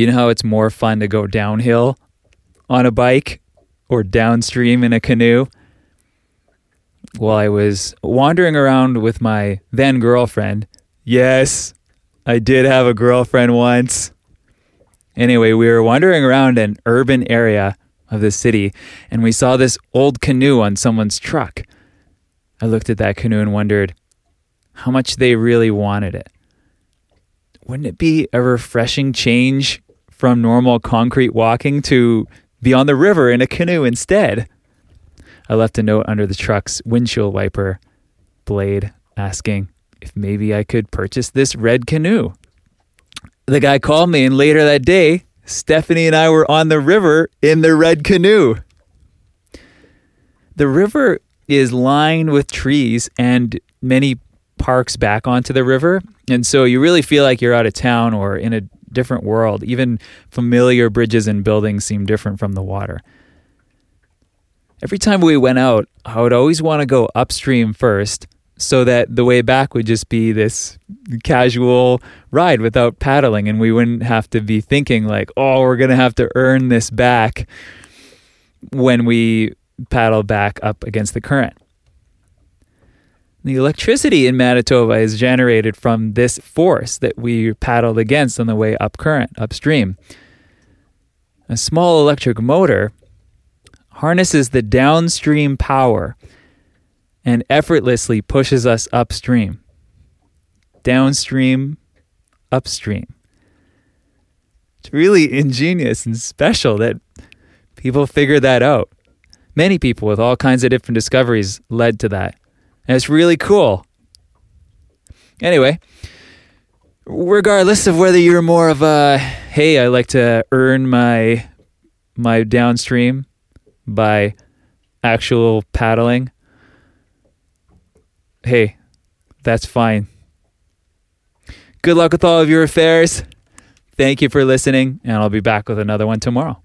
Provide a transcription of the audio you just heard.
You know how it's more fun to go downhill on a bike or downstream in a canoe? Well, I was wandering around with my then girlfriend. Yes, I did have a girlfriend once. Anyway, we were wandering around an urban area of the city and we saw this old canoe on someone's truck. I looked at that canoe and wondered how much they really wanted it. Wouldn't it be a refreshing change from normal concrete walking to be on the river in a canoe instead? I left a note under the truck's windshield wiper blade asking if maybe I could purchase this red canoe. The guy called me, and later that day, Stephanie and I were on the river in the red canoe. The river is lined with trees and many parks back onto the river. And so you really feel like you're out of town or in a different world. Even familiar bridges and buildings seem different from the water. Every time we went out, I would always want to go upstream first so that the way back would just be this casual ride without paddling and we wouldn't have to be thinking like oh we're going to have to earn this back when we paddle back up against the current the electricity in Manitoba is generated from this force that we paddled against on the way up current upstream a small electric motor harnesses the downstream power and effortlessly pushes us upstream, downstream, upstream. It's really ingenious and special that people figure that out. Many people with all kinds of different discoveries led to that. And it's really cool. Anyway, regardless of whether you're more of a hey, I like to earn my my downstream by actual paddling hey, that's fine. Good luck with all of your affairs. Thank you for listening, and I'll be back with another one tomorrow.